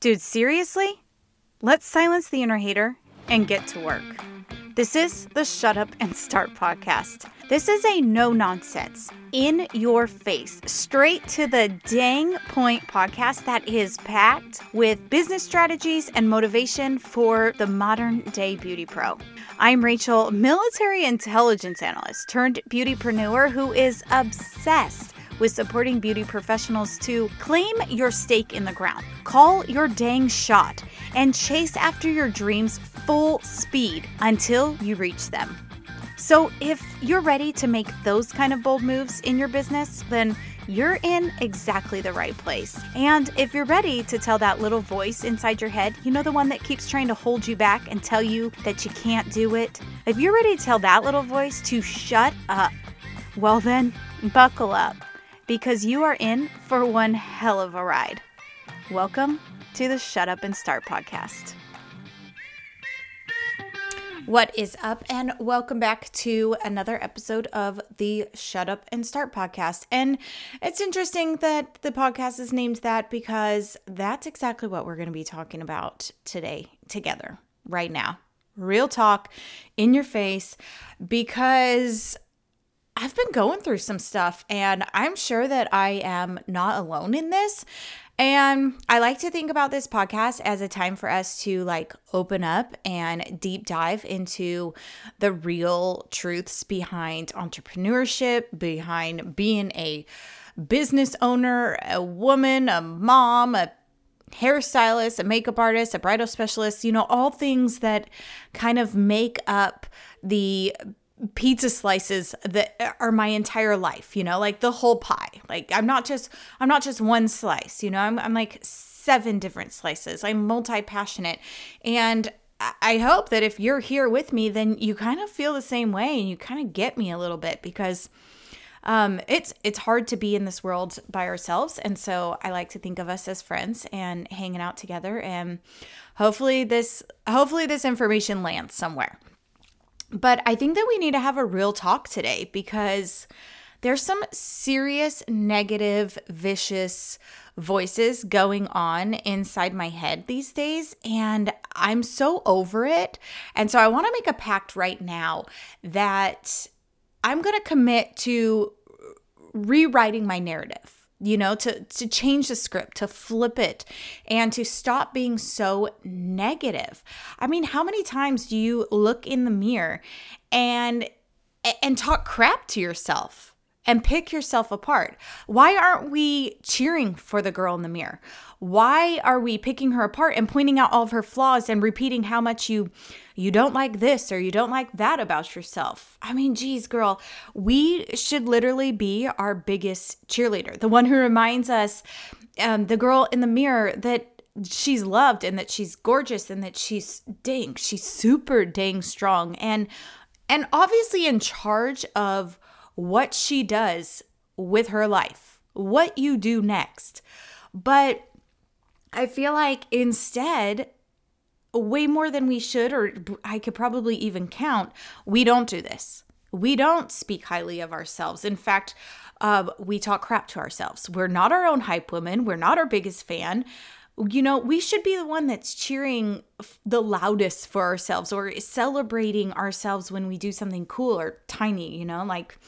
Dude, seriously? Let's silence the inner hater and get to work. This is the Shut Up and Start podcast. This is a no nonsense, in your face, straight to the dang point podcast that is packed with business strategies and motivation for the modern day beauty pro. I'm Rachel, military intelligence analyst turned beautypreneur who is obsessed with supporting beauty professionals to claim your stake in the ground, call your dang shot, and chase after your dreams full speed until you reach them. So, if you're ready to make those kind of bold moves in your business, then you're in exactly the right place. And if you're ready to tell that little voice inside your head, you know, the one that keeps trying to hold you back and tell you that you can't do it, if you're ready to tell that little voice to shut up, well, then buckle up because you are in for one hell of a ride. Welcome to the Shut Up and Start podcast. What is up, and welcome back to another episode of the Shut Up and Start podcast. And it's interesting that the podcast is named that because that's exactly what we're going to be talking about today together, right now. Real talk in your face, because I've been going through some stuff and I'm sure that I am not alone in this. And I like to think about this podcast as a time for us to like open up and deep dive into the real truths behind entrepreneurship, behind being a business owner, a woman, a mom, a hairstylist, a makeup artist, a bridal specialist, you know, all things that kind of make up the pizza slices that are my entire life you know like the whole pie. Like i'm not just i'm not just one slice you know i'm, I'm like seven different slices. I'm multi-passionate. And i hope that if you're here with me then you kind of feel the same way and you kind of get me a little bit because um, it's it's hard to be in this world by ourselves. And so i like to think of us as friends and hanging out together. And hopefully this hopefully this information lands somewhere but I think that we need to have a real talk today because there's some serious negative, vicious voices going on inside my head these days, and I'm so over it. And so I want to make a pact right now that I'm going to commit to rewriting my narrative you know to to change the script to flip it and to stop being so negative. I mean how many times do you look in the mirror and and talk crap to yourself and pick yourself apart. Why aren't we cheering for the girl in the mirror? Why are we picking her apart and pointing out all of her flaws and repeating how much you you don't like this or you don't like that about yourself? I mean, geez, girl, we should literally be our biggest cheerleader, the one who reminds us, um, the girl in the mirror that she's loved and that she's gorgeous and that she's dang, she's super dang strong and and obviously in charge of what she does with her life, what you do next. But I feel like instead, way more than we should, or I could probably even count, we don't do this. We don't speak highly of ourselves. In fact, uh, we talk crap to ourselves. We're not our own hype woman. We're not our biggest fan. You know, we should be the one that's cheering the loudest for ourselves or celebrating ourselves when we do something cool or tiny, you know, like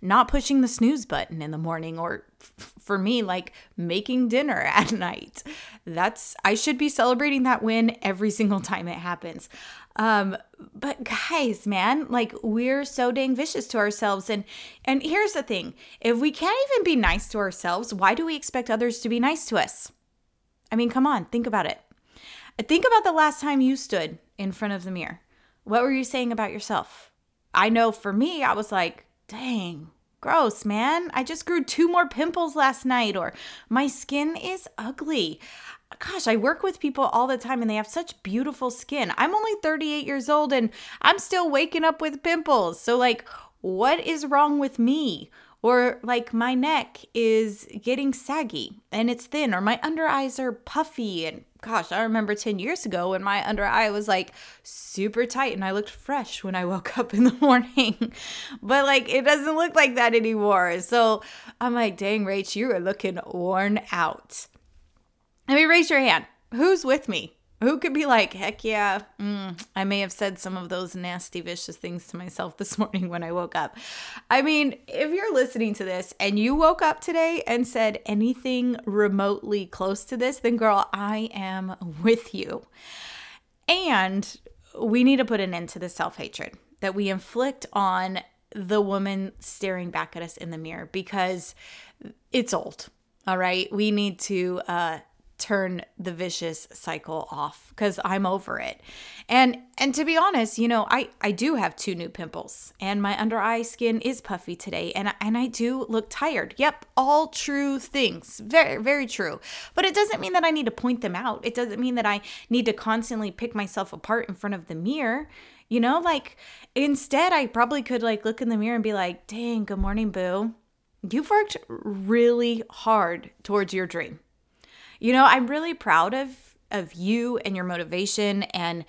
not pushing the snooze button in the morning or f- for me like making dinner at night. That's I should be celebrating that win every single time it happens. Um but guys, man, like we're so dang vicious to ourselves and and here's the thing. If we can't even be nice to ourselves, why do we expect others to be nice to us? I mean, come on, think about it. Think about the last time you stood in front of the mirror. What were you saying about yourself? I know for me, I was like, dang, gross, man. I just grew two more pimples last night, or my skin is ugly. Gosh, I work with people all the time and they have such beautiful skin. I'm only 38 years old and I'm still waking up with pimples. So, like, what is wrong with me? Or like my neck is getting saggy and it's thin, or my under eyes are puffy. And gosh, I remember 10 years ago when my under eye was like super tight and I looked fresh when I woke up in the morning. but like it doesn't look like that anymore. So I'm like, dang, Rach, you are looking worn out. Let me raise your hand. Who's with me? Who could be like, heck yeah, mm, I may have said some of those nasty, vicious things to myself this morning when I woke up. I mean, if you're listening to this and you woke up today and said anything remotely close to this, then girl, I am with you. And we need to put an end to the self hatred that we inflict on the woman staring back at us in the mirror because it's old. All right. We need to uh, turn the vicious cycle off because I'm over it. And and to be honest, you know, I I do have two new pimples and my under eye skin is puffy today and and I do look tired. Yep, all true things. Very very true. But it doesn't mean that I need to point them out. It doesn't mean that I need to constantly pick myself apart in front of the mirror. You know, like instead I probably could like look in the mirror and be like, "Dang, good morning, boo. You've worked really hard towards your dream." You know, I'm really proud of of you and your motivation and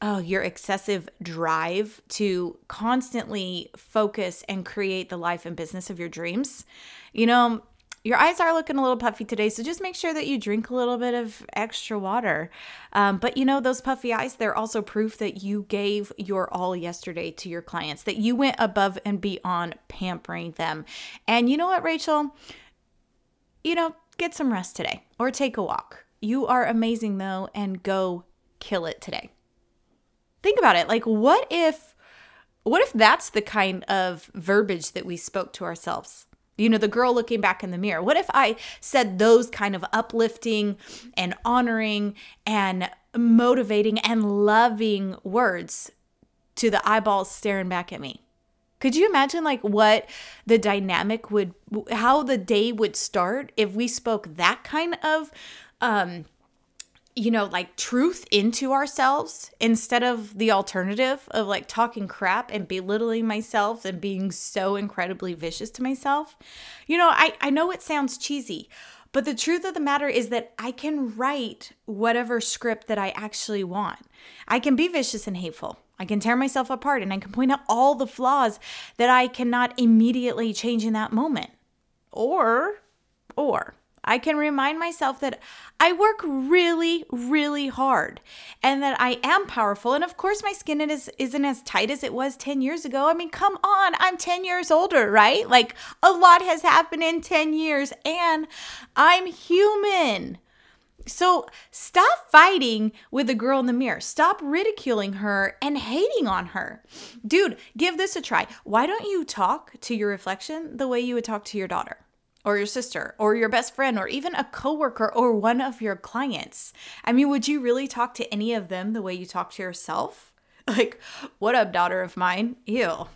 oh, your excessive drive to constantly focus and create the life and business of your dreams. You know, your eyes are looking a little puffy today, so just make sure that you drink a little bit of extra water. Um, but you know, those puffy eyes, they're also proof that you gave your all yesterday to your clients, that you went above and beyond pampering them. And you know what, Rachel? You know, get some rest today or take a walk. You are amazing though, and go kill it today. Think about it. Like, what if, what if that's the kind of verbiage that we spoke to ourselves? You know, the girl looking back in the mirror. What if I said those kind of uplifting and honoring and motivating and loving words to the eyeballs staring back at me? Could you imagine like what the dynamic would how the day would start if we spoke that kind of um you know like truth into ourselves instead of the alternative of like talking crap and belittling myself and being so incredibly vicious to myself. You know, I I know it sounds cheesy, but the truth of the matter is that I can write whatever script that I actually want. I can be vicious and hateful. I can tear myself apart and I can point out all the flaws that I cannot immediately change in that moment. Or, or, I can remind myself that I work really, really hard and that I am powerful. And of course, my skin is, isn't as tight as it was 10 years ago. I mean, come on, I'm 10 years older, right? Like a lot has happened in 10 years and I'm human. So stop fighting with the girl in the mirror. Stop ridiculing her and hating on her. Dude, give this a try. Why don't you talk to your reflection the way you would talk to your daughter? Or your sister, or your best friend, or even a coworker, or one of your clients. I mean, would you really talk to any of them the way you talk to yourself? Like, what up, daughter of mine? Ew,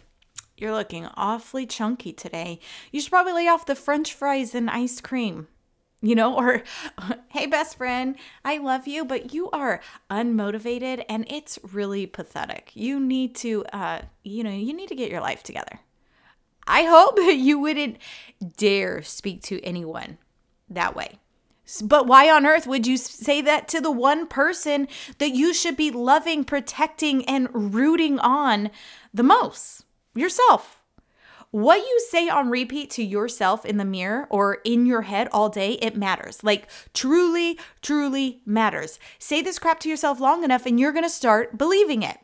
you're looking awfully chunky today. You should probably lay off the french fries and ice cream you know, or hey, best friend, I love you, but you are unmotivated and it's really pathetic. You need to, uh, you know, you need to get your life together. I hope you wouldn't dare speak to anyone that way. But why on earth would you say that to the one person that you should be loving, protecting, and rooting on the most? Yourself. What you say on repeat to yourself in the mirror or in your head all day, it matters. Like, truly, truly matters. Say this crap to yourself long enough and you're gonna start believing it.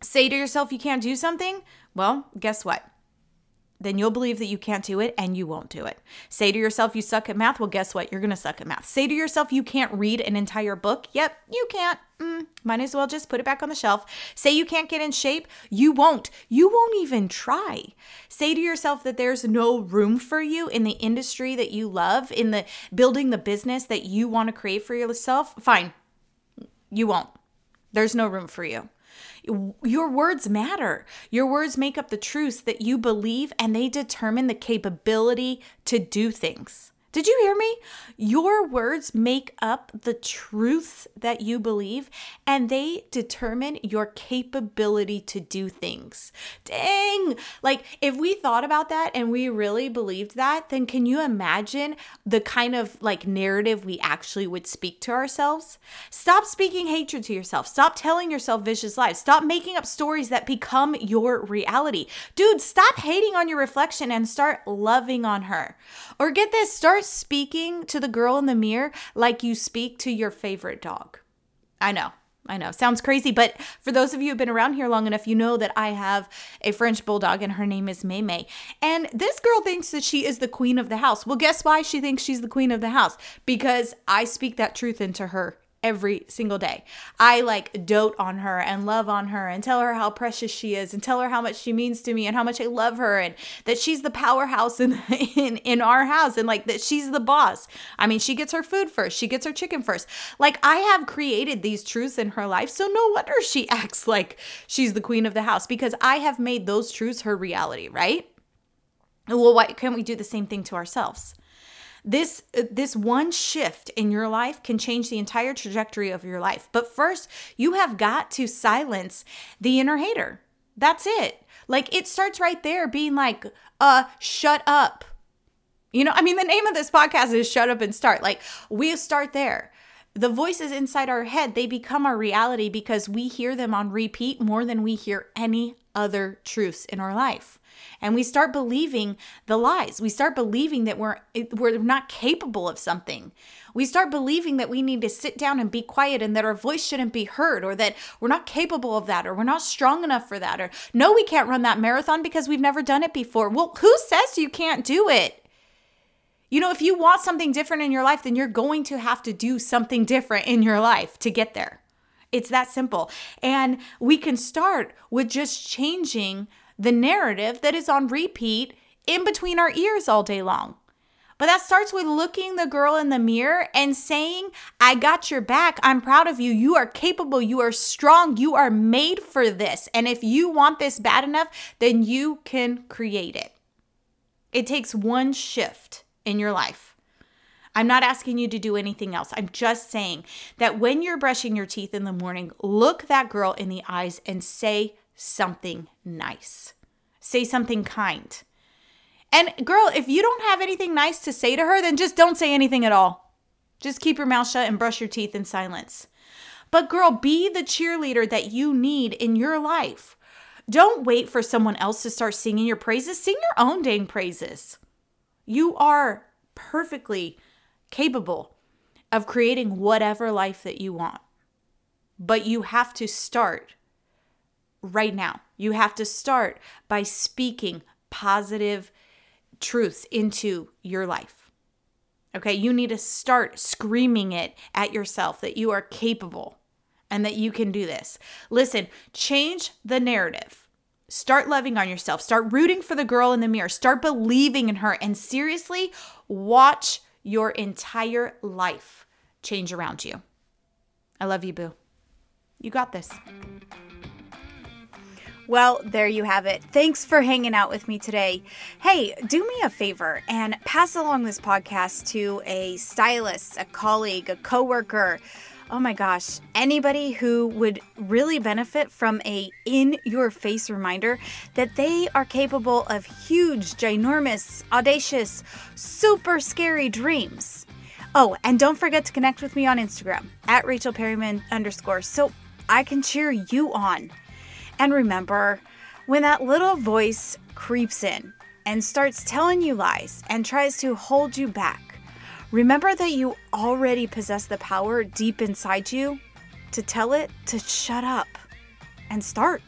Say to yourself you can't do something, well, guess what? Then you'll believe that you can't do it and you won't do it. Say to yourself you suck at math, well, guess what? You're gonna suck at math. Say to yourself you can't read an entire book, yep, you can't. Mm, might as well just put it back on the shelf. Say you can't get in shape, you won't. You won't even try. Say to yourself that there's no room for you in the industry that you love, in the building the business that you wanna create for yourself, fine, you won't. There's no room for you. Your words matter. Your words make up the truths that you believe and they determine the capability to do things. Did you hear me? Your words make up the truths that you believe, and they determine your capability to do things. Dang! Like, if we thought about that and we really believed that, then can you imagine the kind of like narrative we actually would speak to ourselves? Stop speaking hatred to yourself. Stop telling yourself vicious lies. Stop making up stories that become your reality. Dude, stop hating on your reflection and start loving on her. Or get this, start speaking to the girl in the mirror like you speak to your favorite dog. I know. I know. Sounds crazy, but for those of you who've been around here long enough, you know that I have a French bulldog and her name is May May. And this girl thinks that she is the queen of the house. Well, guess why she thinks she's the queen of the house? Because I speak that truth into her every single day. I like dote on her and love on her and tell her how precious she is and tell her how much she means to me and how much I love her and that she's the powerhouse in in in our house and like that she's the boss. I mean, she gets her food first. She gets her chicken first. Like I have created these truths in her life, so no wonder she acts like she's the queen of the house because I have made those truths her reality, right? Well, why can't we do the same thing to ourselves? This uh, this one shift in your life can change the entire trajectory of your life. But first, you have got to silence the inner hater. That's it. Like it starts right there being like, "Uh, shut up." You know, I mean the name of this podcast is Shut Up and Start. Like we start there the voices inside our head they become our reality because we hear them on repeat more than we hear any other truths in our life and we start believing the lies. We start believing that we're we're not capable of something. We start believing that we need to sit down and be quiet and that our voice shouldn't be heard or that we're not capable of that or we're not strong enough for that or no we can't run that marathon because we've never done it before. Well, who says you can't do it? You know, if you want something different in your life, then you're going to have to do something different in your life to get there. It's that simple. And we can start with just changing the narrative that is on repeat in between our ears all day long. But that starts with looking the girl in the mirror and saying, I got your back. I'm proud of you. You are capable. You are strong. You are made for this. And if you want this bad enough, then you can create it. It takes one shift in your life. I'm not asking you to do anything else. I'm just saying that when you're brushing your teeth in the morning, look that girl in the eyes and say something nice. Say something kind. And girl, if you don't have anything nice to say to her, then just don't say anything at all. Just keep your mouth shut and brush your teeth in silence. But girl, be the cheerleader that you need in your life. Don't wait for someone else to start singing your praises. Sing your own dang praises. You are perfectly capable of creating whatever life that you want. But you have to start right now. You have to start by speaking positive truths into your life. Okay, you need to start screaming it at yourself that you are capable and that you can do this. Listen, change the narrative. Start loving on yourself. Start rooting for the girl in the mirror. Start believing in her. And seriously, watch your entire life change around you. I love you, Boo. You got this. Well, there you have it. Thanks for hanging out with me today. Hey, do me a favor and pass along this podcast to a stylist, a colleague, a coworker. Oh my gosh, anybody who would really benefit from a in your face reminder that they are capable of huge, ginormous, audacious, super scary dreams. Oh, and don't forget to connect with me on Instagram at Rachel Perryman underscore so I can cheer you on. And remember, when that little voice creeps in and starts telling you lies and tries to hold you back, remember that you already possess the power deep inside you to tell it to shut up and start.